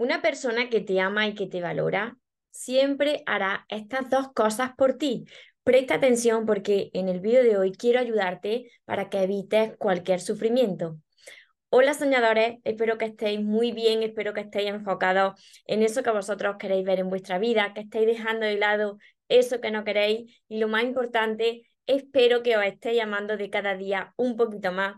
Una persona que te ama y que te valora siempre hará estas dos cosas por ti. Presta atención porque en el vídeo de hoy quiero ayudarte para que evites cualquier sufrimiento. Hola soñadores, espero que estéis muy bien, espero que estéis enfocados en eso que vosotros queréis ver en vuestra vida, que estéis dejando de lado eso que no queréis y lo más importante, espero que os estéis llamando de cada día un poquito más,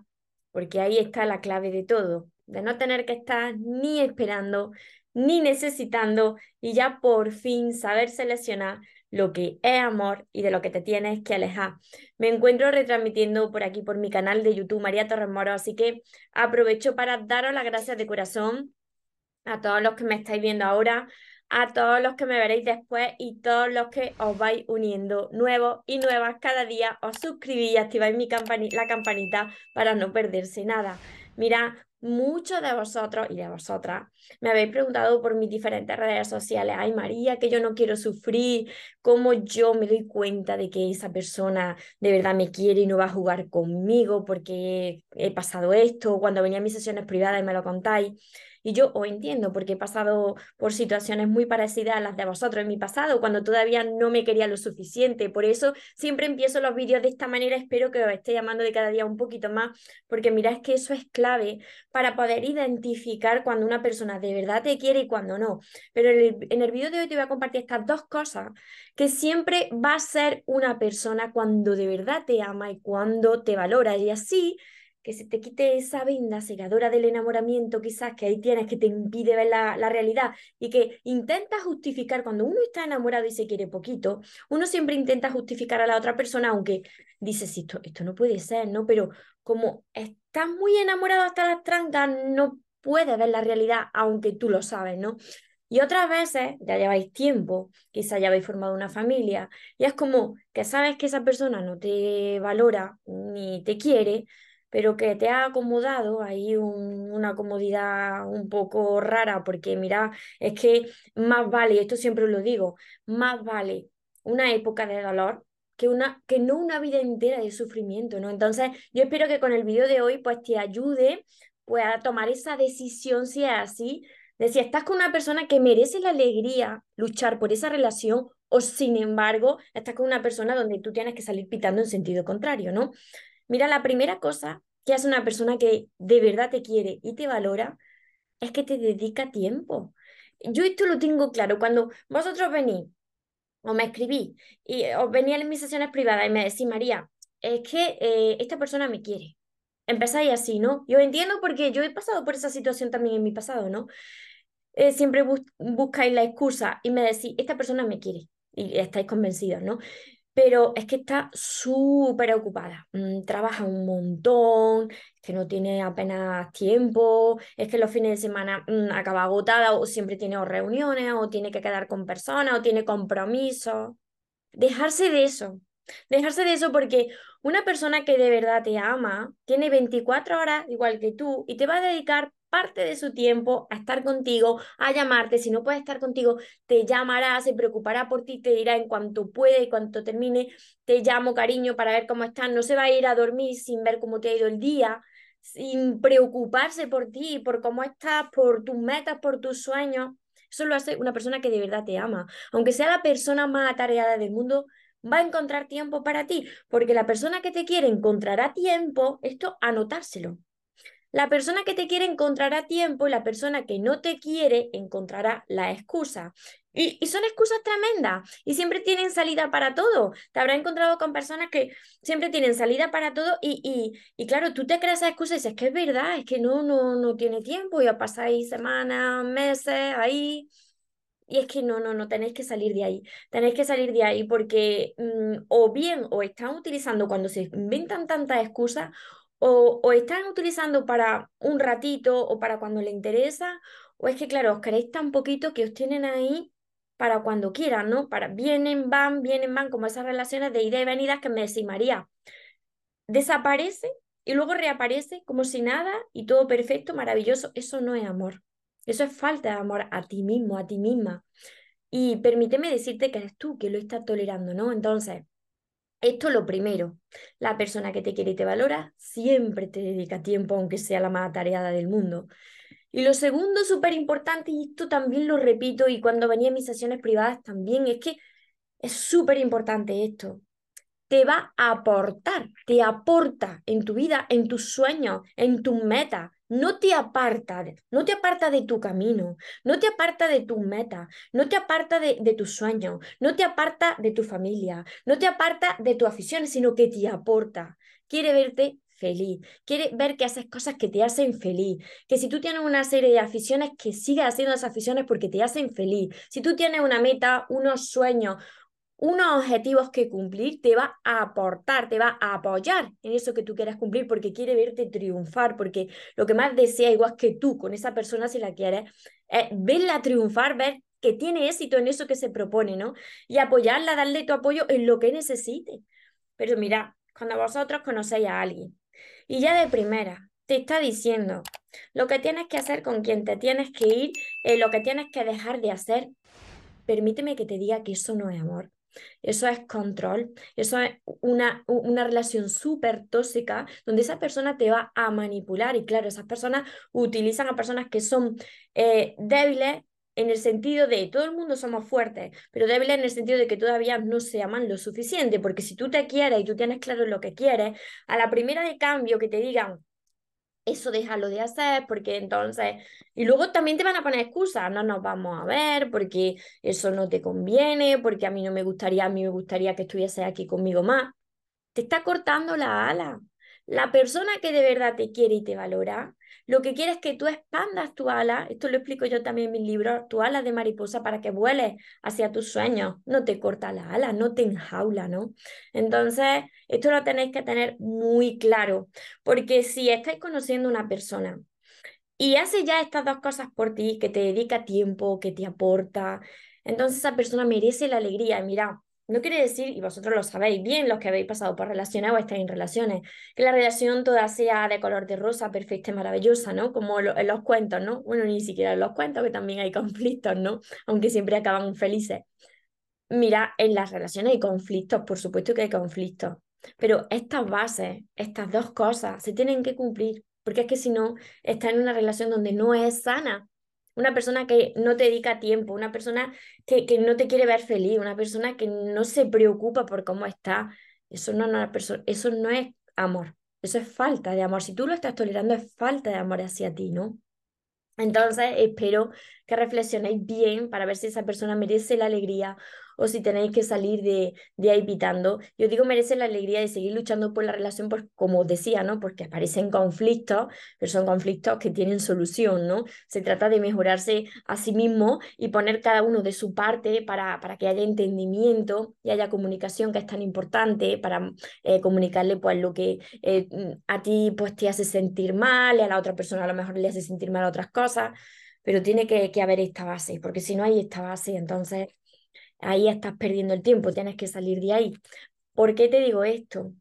porque ahí está la clave de todo de no tener que estar ni esperando ni necesitando y ya por fin saber seleccionar lo que es amor y de lo que te tienes que alejar. Me encuentro retransmitiendo por aquí por mi canal de YouTube María Torres Moro, así que aprovecho para daros las gracias de corazón a todos los que me estáis viendo ahora, a todos los que me veréis después y todos los que os vais uniendo nuevos y nuevas cada día, os suscribís y activáis mi la campanita para no perderse nada. Mira, muchos de vosotros y de vosotras. Me habéis preguntado por mis diferentes redes sociales, ay María, que yo no quiero sufrir, cómo yo me doy cuenta de que esa persona de verdad me quiere y no va a jugar conmigo porque he pasado esto, cuando venía a mis sesiones privadas y me lo contáis. Y yo os entiendo porque he pasado por situaciones muy parecidas a las de vosotros en mi pasado, cuando todavía no me quería lo suficiente. Por eso siempre empiezo los vídeos de esta manera. Espero que os esté llamando de cada día un poquito más, porque mirad que eso es clave para poder identificar cuando una persona de verdad te quiere y cuando no. Pero en el, en el vídeo de hoy te voy a compartir estas dos cosas que siempre va a ser una persona cuando de verdad te ama y cuando te valora. Y así que se te quite esa venda cegadora del enamoramiento quizás que ahí tienes que te impide ver la, la, realidad y que intenta justificar cuando uno está enamorado y se quiere poquito, uno siempre intenta justificar a la otra persona aunque dices, esto, esto no puede ser, ¿no? Pero como estás muy enamorado hasta las trancas, no puedes ver la realidad aunque tú lo sabes, ¿no? Y otras veces ya lleváis tiempo, quizás ya habéis formado una familia, y es como que sabes que esa persona no te valora ni te quiere, pero que te ha acomodado ahí una comodidad un poco rara, porque mira, es que más vale, esto siempre lo digo, más vale una época de dolor que, una, que no una vida entera de sufrimiento, ¿no? Entonces, yo espero que con el vídeo de hoy, pues te ayude pues, a tomar esa decisión, si es así, de si estás con una persona que merece la alegría, luchar por esa relación, o sin embargo, estás con una persona donde tú tienes que salir pitando en sentido contrario, ¿no? Mira, la primera cosa que hace una persona que de verdad te quiere y te valora es que te dedica tiempo. Yo esto lo tengo claro. Cuando vosotros venís o me escribís y os venía en mis sesiones privadas y me decís, María, es que eh, esta persona me quiere. Empezáis así, ¿no? Yo entiendo porque yo he pasado por esa situación también en mi pasado, ¿no? Eh, siempre buscáis la excusa y me decís, esta persona me quiere y estáis convencidos, ¿no? Pero es que está súper ocupada, mm, trabaja un montón, que no tiene apenas tiempo, es que los fines de semana mm, acaba agotada o siempre tiene reuniones o tiene que quedar con personas o tiene compromisos. Dejarse de eso, dejarse de eso porque una persona que de verdad te ama tiene 24 horas igual que tú y te va a dedicar parte de su tiempo a estar contigo, a llamarte. Si no puede estar contigo, te llamará, se preocupará por ti, te dirá en cuanto puede y cuanto termine, te llamo cariño para ver cómo estás. No se va a ir a dormir sin ver cómo te ha ido el día, sin preocuparse por ti, por cómo estás, por tus metas, por tus sueños. Eso lo hace una persona que de verdad te ama. Aunque sea la persona más atareada del mundo, va a encontrar tiempo para ti, porque la persona que te quiere encontrará tiempo, esto anotárselo. La persona que te quiere encontrará tiempo y la persona que no te quiere encontrará la excusa. Y, son excusas tremendas y siempre tienen salida para todo. Te habrás encontrado con personas que siempre tienen salida para todo y, y, claro, tú te creas esa excusa y dices, es que es verdad, es que no, no, no tiene tiempo, ya pasáis semanas, meses ahí. Y es que no, no, no, tenéis que salir de ahí. Tenéis que salir de ahí porque mm, o bien o están utilizando cuando se inventan tantas excusas o, están utilizando para un ratito o para cuando le interesa, o es que, claro, os queréis tan poquito que os tienen ahí para cuando quieran, ¿no? Para vienen, van, vienen, van, como esas relaciones de ida y venidas que me decís, María, desaparece y luego reaparece como si nada y todo perfecto, maravilloso. Eso no es amor. Eso es falta de amor a ti mismo, a ti misma. Y permíteme decirte que eres tú que lo estás tolerando, ¿no? Entonces, esto lo primero. La persona que te quiere y te valora siempre te dedica tiempo, aunque sea la más atareada del mundo. Y lo segundo súper importante, y esto también lo repito, y cuando venía en mis sesiones privadas también, es que es súper importante esto. Te va a aportar, te aporta en tu vida, en tus sueños, en tus metas. No te aparta, no te aparta de tu camino, no te aparta de tus metas, no te aparta de, de tus sueños, no te aparta de tu familia, no te aparta de tus aficiones, sino que te aporta. Quiere verte feliz, quiere ver que haces cosas que te hacen feliz, que si tú tienes una serie de aficiones, que sigas haciendo esas aficiones porque te hacen feliz. Si tú tienes una meta, unos sueños, unos objetivos que cumplir, te va a aportar, te va a apoyar en eso que tú quieras cumplir porque quiere verte triunfar, porque lo que más desea, igual que tú, con esa persona si la quieres, es verla triunfar, ver que tiene éxito en eso que se propone, ¿no? Y apoyarla, darle tu apoyo en lo que necesite. Pero mira, cuando vosotros conocéis a alguien y ya de primera te está diciendo lo que tienes que hacer con quien te tienes que ir, eh, lo que tienes que dejar de hacer, permíteme que te diga que eso no es amor. Eso es control, eso es una, una relación súper tóxica donde esa persona te va a manipular. Y claro, esas personas utilizan a personas que son eh, débiles en el sentido de todo el mundo somos fuertes, pero débiles en el sentido de que todavía no se aman lo suficiente, porque si tú te quieres y tú tienes claro lo que quieres, a la primera de cambio que te digan, eso déjalo de hacer, porque entonces, y luego también te van a poner excusas, no nos vamos a ver, porque eso no te conviene, porque a mí no me gustaría, a mí me gustaría que estuviese aquí conmigo más. Te está cortando la ala. La persona que de verdad te quiere y te valora, lo que quiere es que tú expandas tu ala, esto lo explico yo también en mi libro, tu ala de mariposa para que vueles hacia tus sueños. No te corta la ala, no te enjaula, ¿no? Entonces, esto lo tenéis que tener muy claro, porque si estáis conociendo una persona y hace ya estas dos cosas por ti, que te dedica tiempo, que te aporta, entonces esa persona merece la alegría. Mira, no quiere decir, y vosotros lo sabéis bien, los que habéis pasado por relaciones o estáis en relaciones, que la relación toda sea de color de rosa, perfecta y maravillosa, ¿no? Como en los cuentos, ¿no? Bueno, ni siquiera en los cuentos, que también hay conflictos, ¿no? Aunque siempre acaban felices. Mira, en las relaciones hay conflictos, por supuesto que hay conflictos, pero estas bases, estas dos cosas, se tienen que cumplir, porque es que si no, está en una relación donde no es sana, una persona que no te dedica tiempo, una persona que, que, no te quiere ver feliz, una persona que no se preocupa por cómo está. Eso no, eso no es amor, eso es falta de amor. Si tú lo estás tolerando, es falta de amor hacia ti, ¿no? Entonces, espero que reflexionéis bien para ver si esa persona merece la alegría o si tenéis que salir de, de ahí pitando. Yo digo, merece la alegría de seguir luchando por la relación, pues, como os decía, ¿no? Porque aparecen conflictos, pero son conflictos que tienen solución, ¿no? Se trata de mejorarse a sí mismo y poner cada uno de su parte para, para que haya entendimiento y haya comunicación, que es tan importante, para eh, comunicarle pues lo que eh, a ti pues te hace sentir mal, y a la otra persona a lo mejor le hace sentir mal otras cosas pero tiene que, que, haber esta base, porque si no hay esta base, entonces ahí estás perdiendo el tiempo, tienes que salir de ahí. ¿Por qué te digo esto?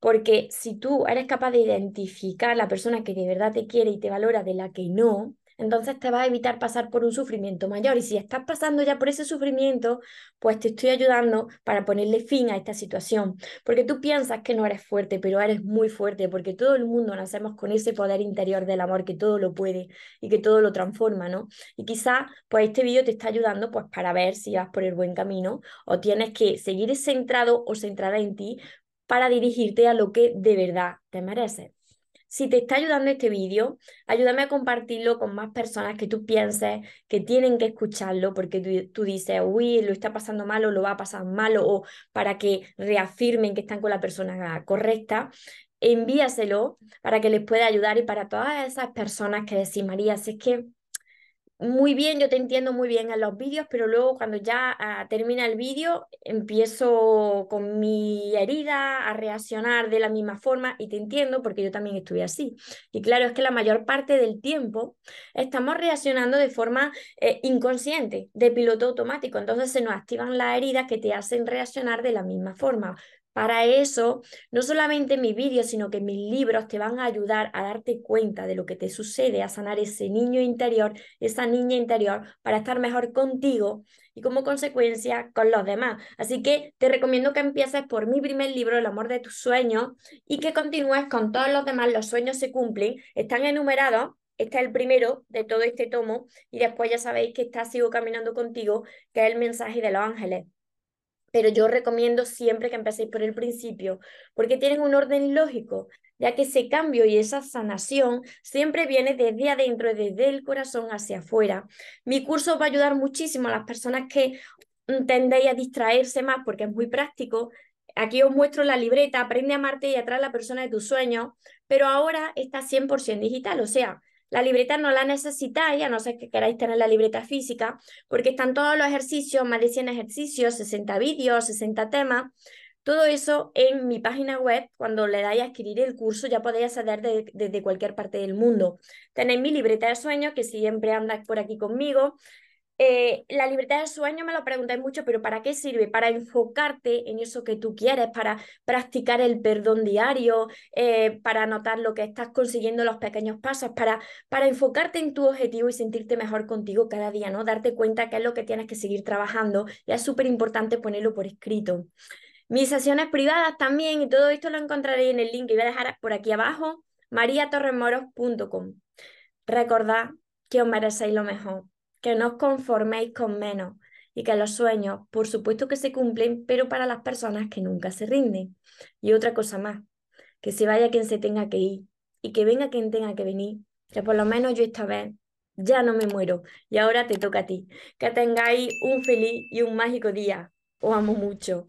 Porque si tú eres capaz de identificar la persona que de verdad te quiere y te valora de la que no, entonces te va a evitar pasar por un sufrimiento mayor. Y si estás pasando ya por ese sufrimiento, pues te estoy ayudando para ponerle fin a esta situación. Porque tú piensas que no eres fuerte, pero eres muy fuerte, porque todo el mundo nacemos con ese poder interior del amor que todo lo puede y que todo lo transforma, ¿no? Y quizá, pues este vídeo te está ayudando pues para ver si vas por el buen camino o tienes que seguir centrado o centrada en ti para dirigirte a lo que de verdad te mereces. Si te está ayudando este vídeo, ayúdame a compartirlo con más personas que tú pienses que tienen que escucharlo porque tú, dices, uy, lo está pasando mal o lo va a pasar mal o para que reafirmen que están con la persona correcta. Envíaselo para que les pueda ayudar y para todas esas personas que decís, María, si es que muy bien, yo te entiendo muy bien en los vídeos, pero luego cuando ya ah, termina el vídeo empiezo con mi herida a reaccionar de la misma forma y te entiendo porque yo también estuve así. Y claro, es que la mayor parte del tiempo estamos reaccionando de forma eh, inconsciente, de piloto automático, entonces se nos activan las heridas que te hacen reaccionar de la misma forma. Para eso, no solamente mis vídeos, sino que mis libros te van a ayudar a darte cuenta de lo que te sucede, a sanar ese niño interior, esa niña interior, para estar mejor contigo y como consecuencia con los demás. Así que te recomiendo que empieces por mi primer libro, El amor de tus sueños, y que continúes con todos los demás. Los sueños se cumplen, están enumerados este es el primero de todo este tomo y después ya sabéis que está Sigo Caminando Contigo, que es el mensaje de los ángeles. Pero yo recomiendo siempre que empecéis por el principio, porque tienen un orden lógico, ya que ese cambio y esa sanación siempre viene desde adentro, desde el corazón hacia afuera. Mi curso va a ayudar muchísimo a las personas que tendéis a distraerse más porque es muy práctico. Aquí os muestro la libreta, aprende a amarte y atraer a la persona de tus sueños, pero ahora está 100% digital, o sea, la libreta no la necesitáis, a no ser que queráis tener la libreta física, porque están todos los ejercicios, más de 100 ejercicios, 60 vídeos, 60 temas. Todo eso en mi página web, cuando le dais a adquirir el curso, ya podéis acceder desde cualquier parte del mundo. Tenéis mi libreta de sueños, que siempre andáis por aquí conmigo. Eh, la libertad del sueño me lo preguntáis mucho, pero ¿para qué sirve? Para enfocarte en eso que tú quieres, para practicar el perdón diario, eh, para notar lo que estás consiguiendo, los pequeños pasos, para, para enfocarte en tu objetivo y sentirte mejor contigo cada día, ¿no? Darte cuenta que es lo que tienes que seguir trabajando y es súper importante ponerlo por escrito. Mis sesiones privadas también, y todo esto lo encontraréis en el link que voy a dejar por aquí abajo, mariatorremoros.com. Recordad que os merecéis lo mejor que no os conforméis con menos y que los sueños, por supuesto que se cumplen, pero para las personas que nunca se rinden. Y otra cosa más, que se vaya quien se tenga que ir y que venga quien tenga que venir, que por lo menos yo esta vez ya no me muero y ahora te toca a ti. Que tengáis un feliz y un mágico día. Os amo mucho.